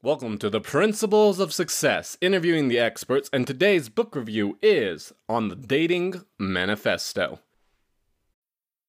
Welcome to the Principles of Success, interviewing the experts, and today's book review is on the Dating Manifesto.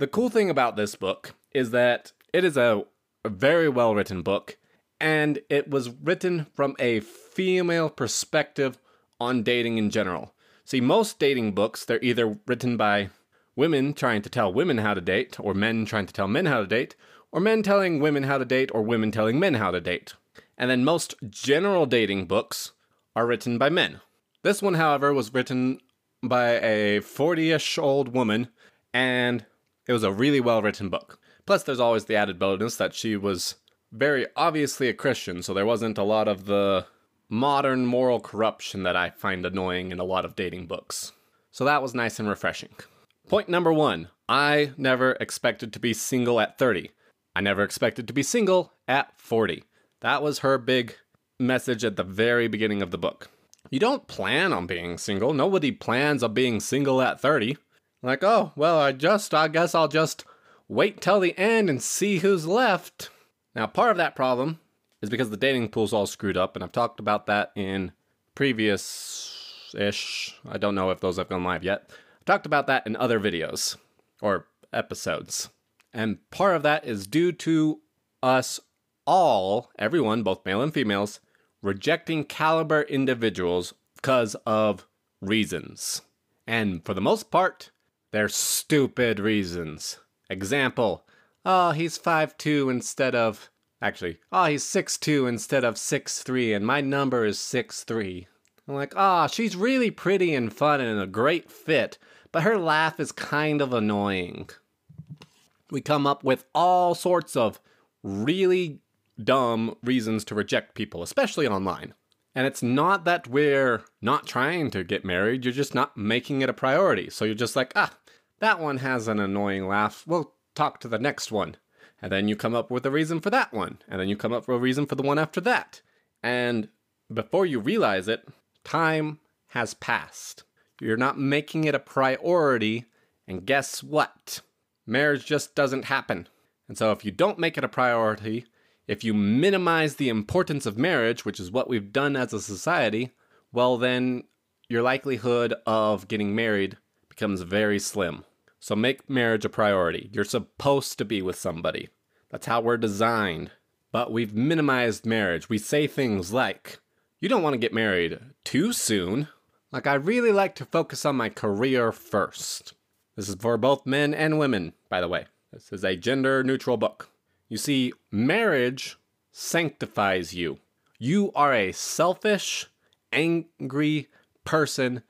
The cool thing about this book is that it is a, very well written book, and it was written from a female perspective on dating in general. See, most dating books, they're either written by women trying to tell women how to date, or men trying to tell men how to date, or men telling women how to date, or women telling men how to date. And then most general dating books are written by men. This one, however, was written by a 40 ish old woman, and it was a really well written book. Plus, there's always the added bonus that she was very obviously a Christian, so there wasn't a lot of the modern moral corruption that I find annoying in a lot of dating books. So that was nice and refreshing. Point number one I never expected to be single at 30. I never expected to be single at 40. That was her big message at the very beginning of the book. You don't plan on being single. Nobody plans on being single at 30. Like, oh, well, I just, I guess I'll just wait till the end and see who's left. Now, part of that problem is because the dating pool's all screwed up, and I've talked about that in previous ish. I don't know if those have gone live yet. I've talked about that in other videos or episodes. And part of that is due to us all, everyone, both male and females, rejecting caliber individuals because of reasons. And for the most part, they're stupid reasons. Example, oh, he's 5'2 instead of. Actually, oh, he's 6'2 instead of 6'3, and my number is 6'3. I'm like, ah, oh, she's really pretty and fun and a great fit, but her laugh is kind of annoying. We come up with all sorts of really dumb reasons to reject people, especially online. And it's not that we're not trying to get married, you're just not making it a priority. So you're just like, ah, that one has an annoying laugh. We'll talk to the next one. And then you come up with a reason for that one. And then you come up with a reason for the one after that. And before you realize it, time has passed. You're not making it a priority. And guess what? Marriage just doesn't happen. And so if you don't make it a priority, if you minimize the importance of marriage, which is what we've done as a society, well, then your likelihood of getting married becomes very slim. So make marriage a priority. You're supposed to be with somebody. That's how we're designed. But we've minimized marriage. We say things like, you don't want to get married too soon. Like, I really like to focus on my career first. This is for both men and women, by the way. This is a gender neutral book. You see, marriage sanctifies you. You are a selfish, angry person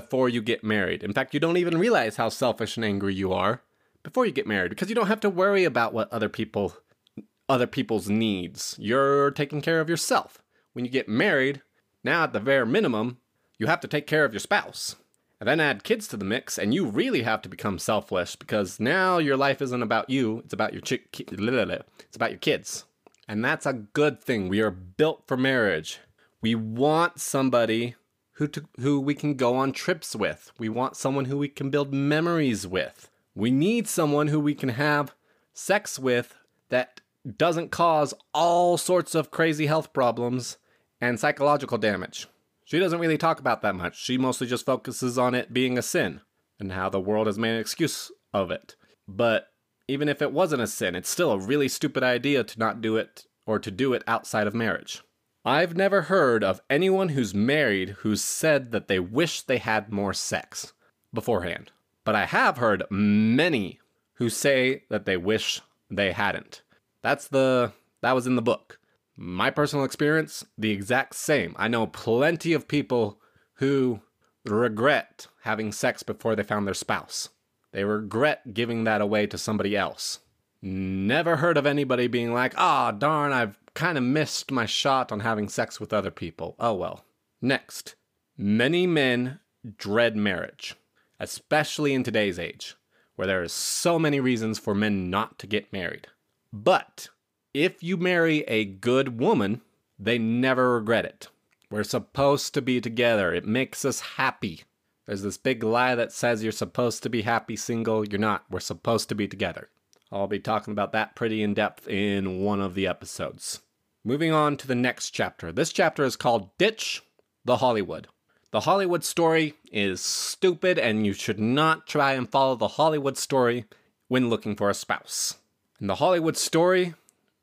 before you get married. In fact, you don't even realize how selfish and angry you are before you get married because you don't have to worry about what other people other people's needs. You're taking care of yourself. When you get married, now at the very minimum, you have to take care of your spouse. And then add kids to the mix, and you really have to become selfless because now your life isn't about you, it's about your chick it's about your kids. And that's a good thing. We are built for marriage. We want somebody who, to, who we can go on trips with. We want someone who we can build memories with. We need someone who we can have sex with that doesn't cause all sorts of crazy health problems and psychological damage. She doesn't really talk about that much. She mostly just focuses on it being a sin and how the world has made an excuse of it. But even if it wasn't a sin, it's still a really stupid idea to not do it or to do it outside of marriage. I've never heard of anyone who's married who's said that they wish they had more sex beforehand. But I have heard many who say that they wish they hadn't. That's the that was in the book. My personal experience, the exact same. I know plenty of people who regret having sex before they found their spouse. They regret giving that away to somebody else. Never heard of anybody being like, "Ah, oh, darn, I've kind of missed my shot on having sex with other people. Oh well. Next, many men dread marriage, especially in today's age, where there are so many reasons for men not to get married. But if you marry a good woman, they never regret it. We're supposed to be together. It makes us happy. There's this big lie that says you're supposed to be happy single. You're not. We're supposed to be together. I'll be talking about that pretty in depth in one of the episodes. Moving on to the next chapter. This chapter is called Ditch the Hollywood. The Hollywood story is stupid, and you should not try and follow the Hollywood story when looking for a spouse. In the Hollywood story,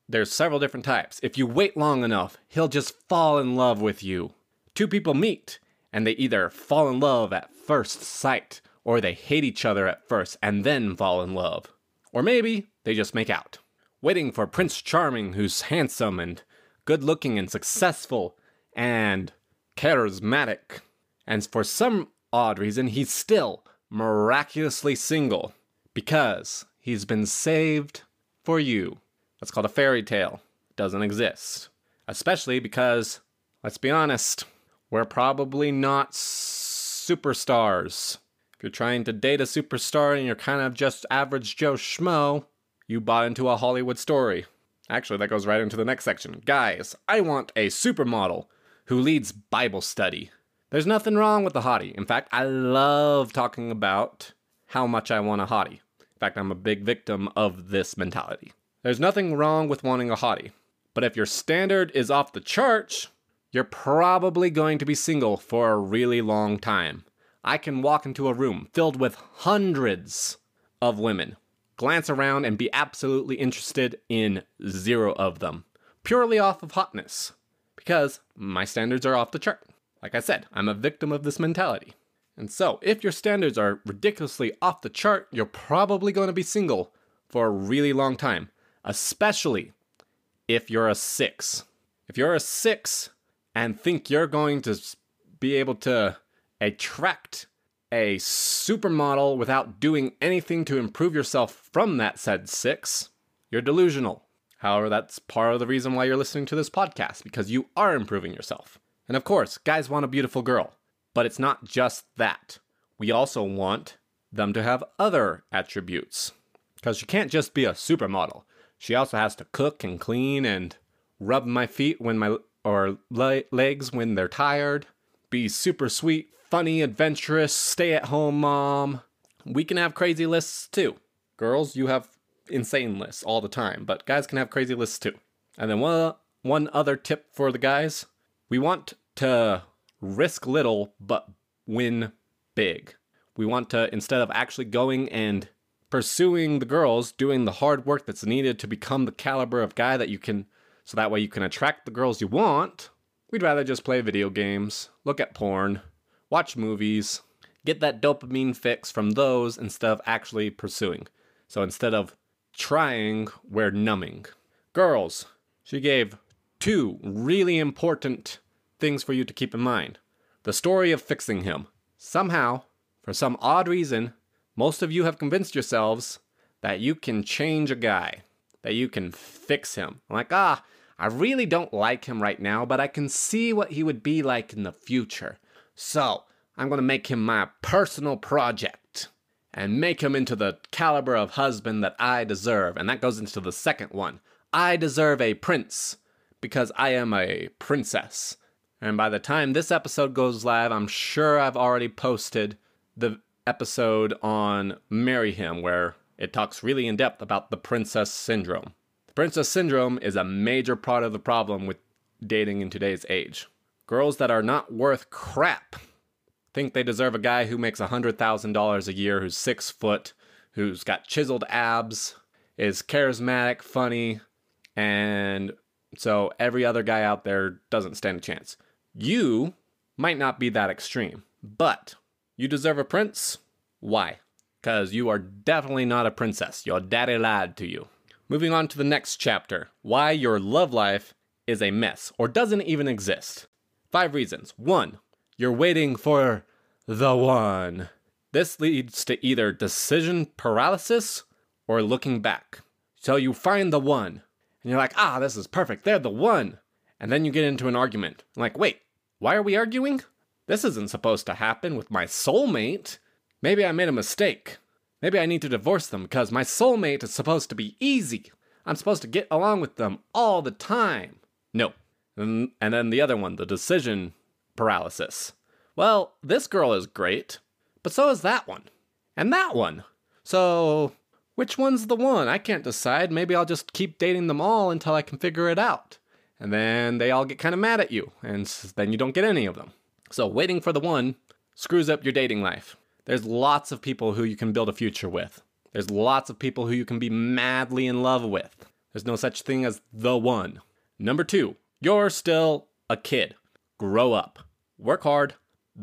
there's several different types. If you wait long enough, he'll just fall in love with you. Two people meet, and they either fall in love at first sight, or they hate each other at first and then fall in love. Or maybe they just make out, waiting for Prince Charming, who's handsome and good looking and successful and charismatic. And for some odd reason, he's still miraculously single because he's been saved for you. That's called a fairy tale. Doesn't exist. Especially because, let's be honest, we're probably not superstars If you're trying to date a superstar and you're kind of just average Joe Schmo, you bought into a Hollywood story. Actually, that goes right into the next section. Guys, I want a supermodel who leads Bible study. There's nothing wrong with the hottie. In fact, I love talking about how much I want a hottie. In fact, I'm a big victim of this mentality. There's nothing wrong with wanting a hottie. But if your standard is off the charts, you're probably going to be single for a really long time. I can walk into a room filled with hundreds of women, glance around, and be absolutely interested in zero of them, purely off of hotness, because my standards are off the chart. Like I said, I'm a victim of this mentality. And so, if your standards are ridiculously off the chart, you're probably going to be single for a really long time, especially if you're a six. If you're a six and think you're going to be able to attract a supermodel without doing anything to improve yourself from that said six, you're delusional. However, that's part of the reason why you're listening to this podcast, because you are improving yourself. And of course, guys want a beautiful girl, but it's not just that. We also want them to have other attributes. Because she can't just be a supermodel. She also has to cook and clean and rub my feet when my or le- legs when they're tired, be super sweet, funny, adventurous, stay at home mom. We can have crazy lists too. Girls, you have insane lists all the time, but guys can have crazy lists too. And then one, one other tip for the guys we want to risk little but win big. We want to, instead of actually going and pursuing the girls, doing the hard work that's needed to become the caliber of guy that you can, so that way you can attract the girls you want, we'd rather just play video games, look at porn, watch movies, get that dopamine fix from those instead of actually pursuing. So instead of trying, we're numbing. Girls, she gave two really important things for you to keep in mind. The story of fixing him. Somehow, for some odd reason, most of you have convinced yourselves that you can change a guy, that you can fix him. Like, ah, I really don't like him right now, but I can see what he would be like in the future. So, I'm going to make him my personal project and make him into the caliber of husband that I deserve. And that goes into the second one. I deserve a prince because I am a princess. And by the time this episode goes live, I'm sure I've already posted the episode on Marry Him, where it talks really in depth about the princess syndrome. The princess syndrome is a major part of the problem with dating in today's age. Girls that are not worth crap think they deserve a guy who makes $100,000 a year, who's six foot, who's got chiseled abs, is charismatic, funny, and so every other guy out there doesn't stand a chance. You might not be that extreme, but you deserve a prince? Why? Because you are definitely not a princess. Your daddy lied to you. Moving on to the next chapter why your love life is a mess or doesn't even exist. Five reasons. One, you're waiting for the one. This leads to either decision paralysis or looking back. So you find the one, and you're like, ah, this is perfect. They're the one. And then you get into an argument. Like, wait, why are we arguing? This isn't supposed to happen with my soulmate. Maybe I made a mistake. Maybe I need to divorce them because my soulmate is supposed to be easy. I'm supposed to get along with them all the time. No. And, then the other one, the decision paralysis. Well, this girl is great, but so is that one. And that one. So, which one's the one? I can't decide. Maybe I'll just keep dating them all until I can figure it out. And then they all get kind of mad at you, and then you don't get any of them. So, waiting for the one screws up your dating life. There's lots of people who you can build a future with. There's lots of people who you can be madly in love with. There's no such thing as the one. Number two, you're still a kid. Grow up. Work hard.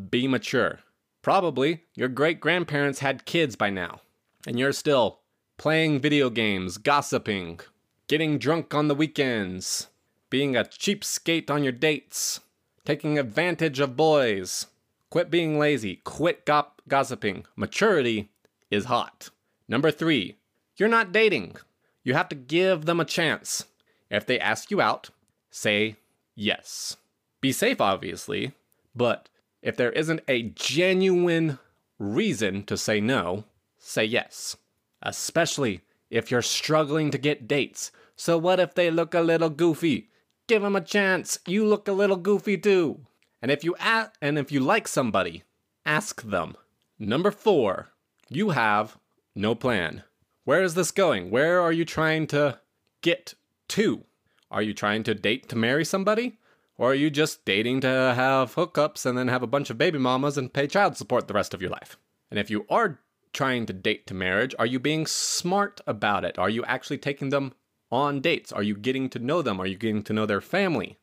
Be mature. Probably your great grandparents had kids by now, and you're still playing video games, gossiping, getting drunk on the weekends, being a cheapskate on your dates, taking advantage of boys. Quit being lazy. Quit go- gossiping. Maturity is hot. Number three, you're not dating. You have to give them a chance. If they ask you out, say yes. Be safe, obviously, but if there isn't a genuine reason to say no, say yes. Especially if you're struggling to get dates. So, what if they look a little goofy? Give them a chance. You look a little goofy too. And if you a- and if you like somebody, ask them. Number 4, you have no plan. Where is this going? Where are you trying to get to? Are you trying to date to marry somebody? Or are you just dating to have hookups and then have a bunch of baby mamas and pay child support the rest of your life? And if you are trying to date to marriage, are you being smart about it? Are you actually taking them on dates? Are you getting to know them? Are you getting to know their family?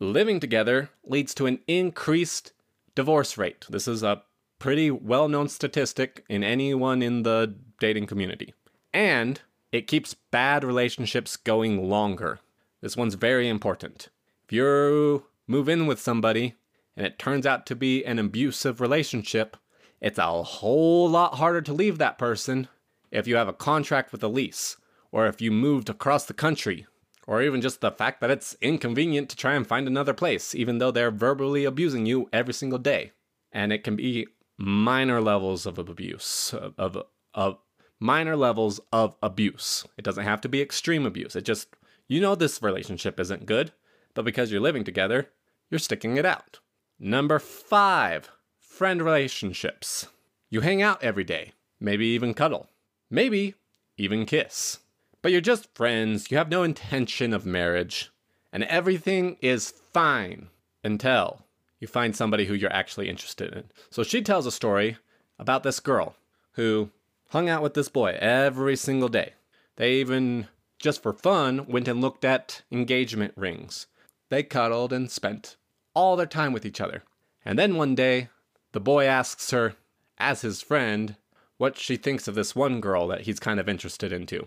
Living together leads to an increased divorce rate. This is a pretty well known statistic in anyone in the dating community. And it keeps bad relationships going longer. This one's very important. If you move in with somebody and it turns out to be an abusive relationship, it's a whole lot harder to leave that person if you have a contract with a lease, or if you moved across the country, or even just the fact that it's inconvenient to try and find another place, even though they're verbally abusing you every single day. And it can be minor levels of abuse, of, of, of minor levels of abuse. It doesn't have to be extreme abuse. It just, you know, this relationship isn't good, but because you're living together, you're sticking it out. Number five, friend relationships. You hang out every day, maybe even cuddle, maybe even kiss. But you're just friends, you have no intention of marriage, and everything is fine until you find somebody who you're actually interested in. So she tells a story about this girl who hung out with this boy every single day. They even, just for fun, went and looked at engagement rings. They cuddled and spent all their time with each other. And then one day, the boy asks her, as his friend, what she thinks of this one girl that he's kind of interested into.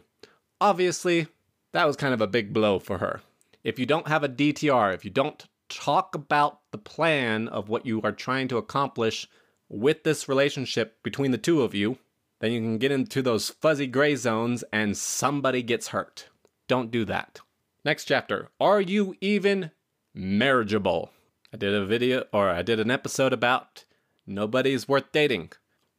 Obviously, that was kind of a big blow for her. If you don't have a DTR, if you don't talk about the plan of what you are trying to accomplish with this relationship between the two of you, then you can get into those fuzzy gray zones and somebody gets hurt. Don't do that. Next chapter Are you even marriageable? I did a video or I did an episode about nobody's worth dating.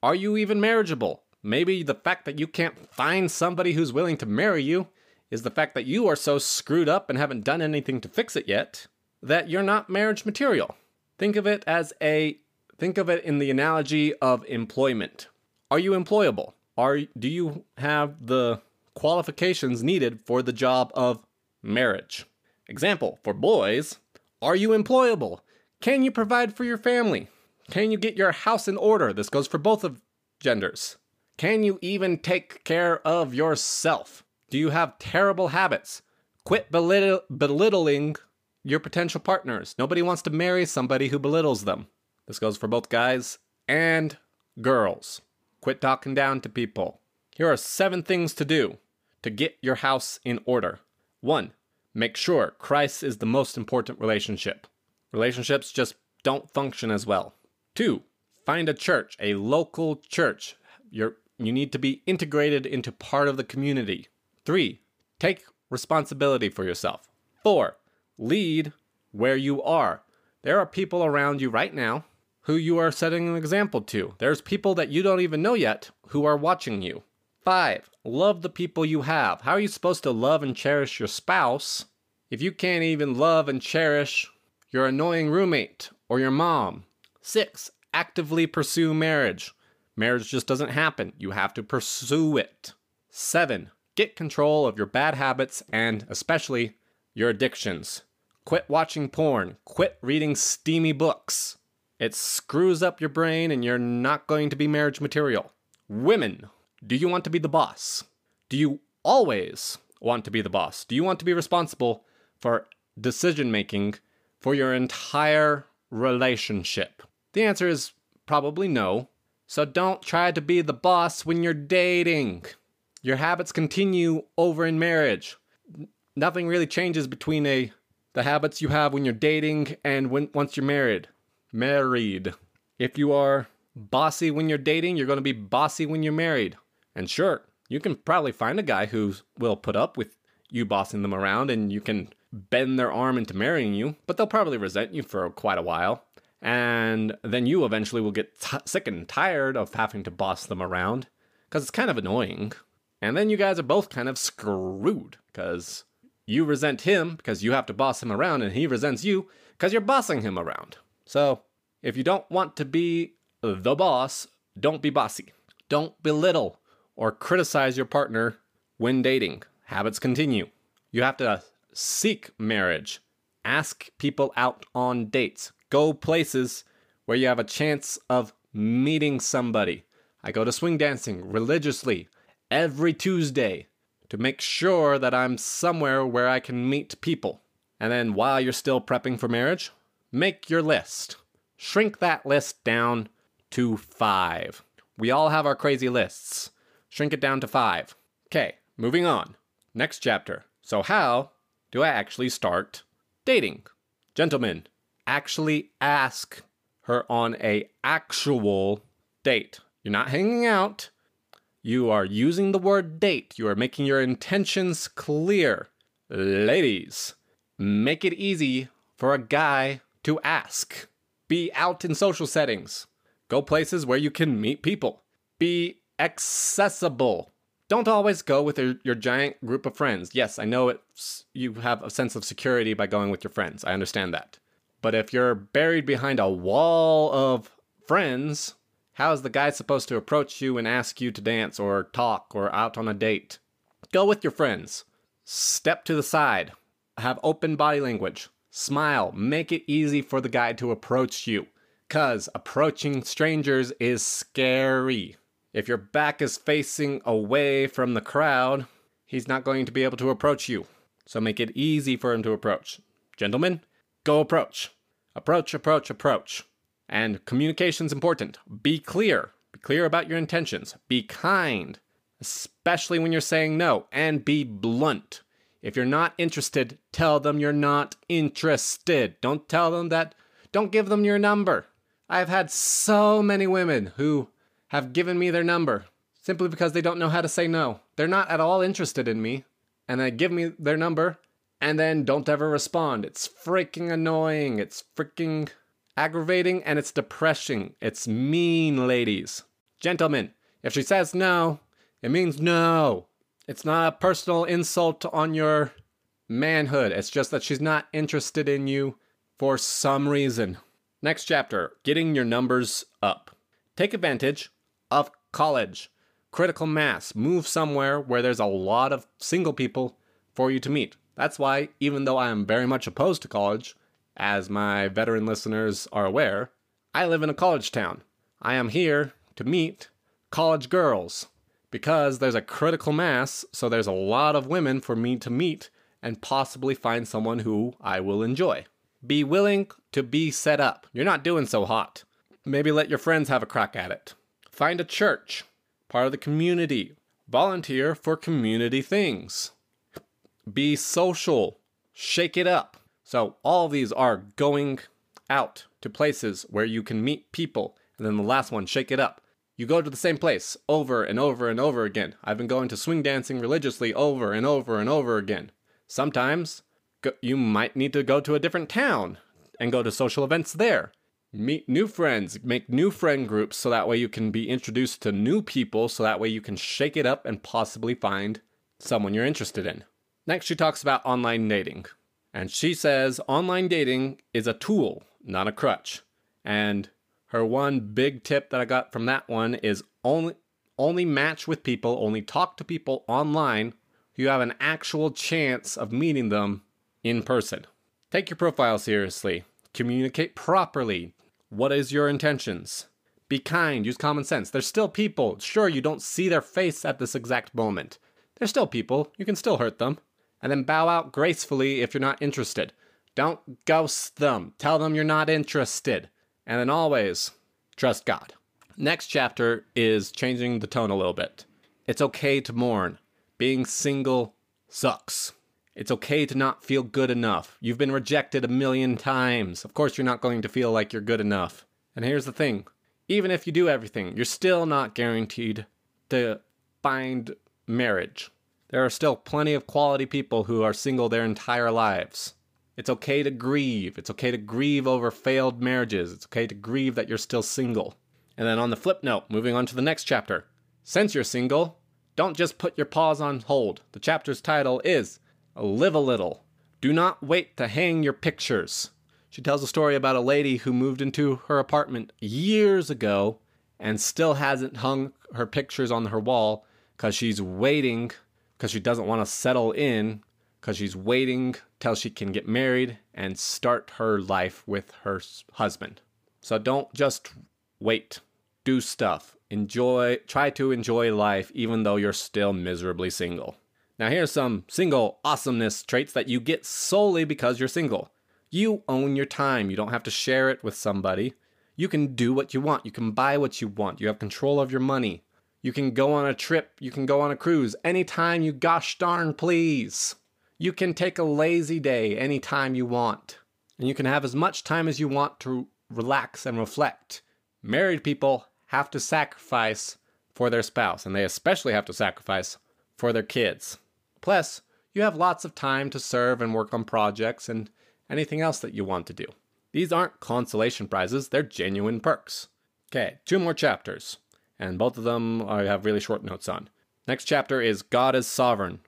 Are you even marriageable? Maybe the fact that you can't find somebody who's willing to marry you is the fact that you are so screwed up and haven't done anything to fix it yet that you're not marriage material. Think of it as a think of it in the analogy of employment. Are you employable? Are do you have the qualifications needed for the job of marriage? Example, for boys, are you employable? Can you provide for your family? Can you get your house in order? This goes for both of genders. Can you even take care of yourself? Do you have terrible habits? Quit belittle- belittling your potential partners. Nobody wants to marry somebody who belittles them. This goes for both guys and girls. Quit talking down to people. Here are seven things to do to get your house in order. One, make sure Christ is the most important relationship. Relationships just don't function as well. Two, find a church, a local church. You're, you need to be integrated into part of the community. Three, take responsibility for yourself. Four, lead where you are. There are people around you right now who you are setting an example to. There's people that you don't even know yet who are watching you. Five, love the people you have. How are you supposed to love and cherish your spouse if you can't even love and cherish your annoying roommate or your mom? Six, actively pursue marriage. Marriage just doesn't happen, you have to pursue it. Seven, get control of your bad habits and especially your addictions. Quit watching porn, quit reading steamy books. It screws up your brain and you're not going to be marriage material. Women, do you want to be the boss? Do you always want to be the boss? Do you want to be responsible for decision making for your entire relationship? The answer is probably no. So don't try to be the boss when you're dating. Your habits continue over in marriage. Nothing really changes between a the habits you have when you're dating and when once you're married. Married. If you are bossy when you're dating, you're going to be bossy when you're married. And sure, you can probably find a guy who will put up with you bossing them around and you can bend their arm into marrying you, but they'll probably resent you for quite a while. And then you eventually will get t- sick and tired of having to boss them around because it's kind of annoying. And then you guys are both kind of screwed because you resent him because you have to boss him around, and he resents you because you're bossing him around. So, if you don't want to be the boss, don't be bossy. Don't belittle or criticize your partner when dating. Habits continue. You have to seek marriage, ask people out on dates, go places where you have a chance of meeting somebody. I go to swing dancing religiously every Tuesday to make sure that I'm somewhere where I can meet people. And then while you're still prepping for marriage, make your list. Shrink that list down to five. We all have our crazy lists. Shrink it down to five. Okay, moving on. Next chapter. So, how do I actually start dating? Gentlemen, actually ask her on a actual date. You're not hanging out. You are using the word date. You are making your intentions clear. Ladies, make it easy for a guy to ask. Be out in social settings. Go places where you can meet people. Be accessible. Don't always go with your, your, giant group of friends. Yes, I know it's you have a sense of security by going with your friends. I understand that. But if you're buried behind a wall of friends, how is the guy supposed to approach you and ask you to dance or talk or out on a date? Go with your friends. Step to the side. Have open body language. Smile. Make it easy for the guy to approach you. Because approaching strangers is scary. If your back is facing away from the crowd, he's not going to be able to approach you. So make it easy for him to approach. Gentlemen, go approach. Approach, approach, approach. And communication's important. Be clear. Be clear about your intentions. Be kind, especially when you're saying no, and be blunt. If you're not interested, tell them you're not interested. Don't tell them that. Don't give them your number. I've had so many women who have given me their number simply because they don't know how to say no. They're not at all interested in me, and they give me their number and then don't ever respond. It's freaking annoying. It's freaking aggravating, and it's depressing. It's mean, ladies. Gentlemen, if she says no, it means no. It's not a personal insult on your manhood. It's just that she's not interested in you for some reason. Next chapter getting your numbers up. Take advantage of college. Critical mass. Move somewhere where there's a lot of single people for you to meet. That's why, even though I am very much opposed to college, as my veteran listeners are aware, I live in a college town. I am here to meet college girls because there's a critical mass, so there's a lot of women for me to meet and possibly find someone who I will enjoy. Be willing to be set up. You're not doing so hot. Maybe let your friends have a crack at it. Find a church, part of the community. Volunteer for community things. Be social. Shake it up. So all these are going out to places where you can meet people. And then the last one, shake it up. You go to the same place over and over and over again. I've been going to swing dancing religiously over and over and over again. Sometimes go- you might need to go to a different town and go to social events there. Meet new friends, make new friend groups so that way you can be introduced to new people so that way you can shake it up and possibly find someone you're interested in. Next, she talks about online dating. And she says online dating is a tool, not a crutch. And her one big tip that I got from that one is only only match with people, only talk to people online who you have an actual chance of meeting them in person. Take your profile seriously. Communicate properly. What is your intentions? Be kind, use common sense. There's still people. Sure, you don't see their face at this exact moment. They're still people. You can still hurt them. And then bow out gracefully if you're not interested. Don't ghost them. Tell them you're not interested. And then always trust God. Next chapter is changing the tone a little bit. It's okay to mourn. Being single sucks. It's okay to not feel good enough. You've been rejected a million times. Of course, you're not going to feel like you're good enough. And here's the thing even if you do everything, you're still not guaranteed to find marriage. There are still plenty of quality people who are single their entire lives. It's okay to grieve. It's okay to grieve over failed marriages. It's okay to grieve that you're still single. And then on the flip note, moving on to the next chapter. Since you're single, don't just put your paws on hold. The chapter's title is Live a Little. Do not wait to hang your pictures. She tells a story about a lady who moved into her apartment years ago and still hasn't hung her pictures on her wall because she's waiting, because she doesn't want to settle in, because she's waiting till she can get married and start her life with her husband. So don't just wait. Do stuff. Enjoy, try to enjoy life even though you're still miserably single. Now, here's some single awesomeness traits that you get solely because you're single. You own your time. You don't have to share it with somebody. You can do what you want. You can buy what you want. You have control of your money. You can go on a trip. You can go on a cruise anytime you gosh darn please. You can take a lazy day anytime you want. And you can have as much time as you want to relax and reflect. Married people have to sacrifice for their spouse, and they especially have to sacrifice for their kids. Plus, you have lots of time to serve and work on projects and anything else that you want to do. These aren't consolation prizes, they're genuine perks. Okay, two more chapters, and both of them I have really short notes on. Next chapter is God is Sovereign.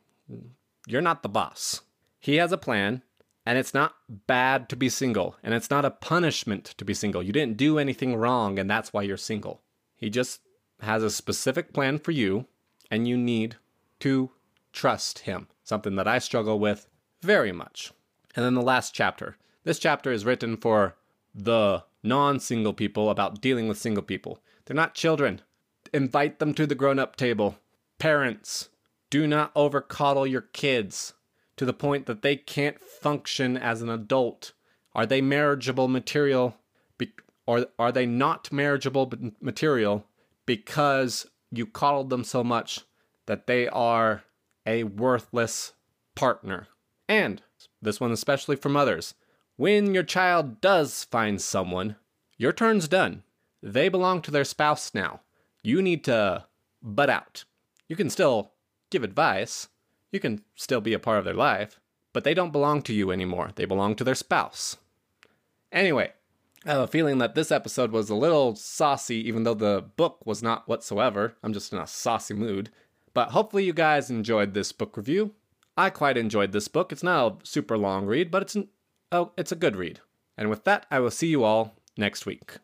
You're not the boss. He has a plan, and it's not bad to be single, and it's not a punishment to be single. You didn't do anything wrong, and that's why you're single. He just has a specific plan for you, and you need to trust him, something that I struggle with very much. And then the last chapter. This chapter is written for the non single people about dealing with single people. They're not children. Invite them to the grown up table. Parents, do not over coddle your kids to the point that they can't function as an adult? Are they marriageable material? Be- or are they not marriageable material because you coddled them so much that they are a worthless partner? And this one, especially for mothers, when your child does find someone, your turn's done. They belong to their spouse now. You need to butt out. You can still give advice, you can still be a part of their life, but they don't belong to you anymore. They belong to their spouse. Anyway, I have a feeling that this episode was a little saucy, even though the book was not whatsoever. I'm just in a saucy mood. But hopefully, you guys enjoyed this book review. I quite enjoyed this book. It's not a super long read, but it's an, oh, it's a good read. And with that, I will see you all next week.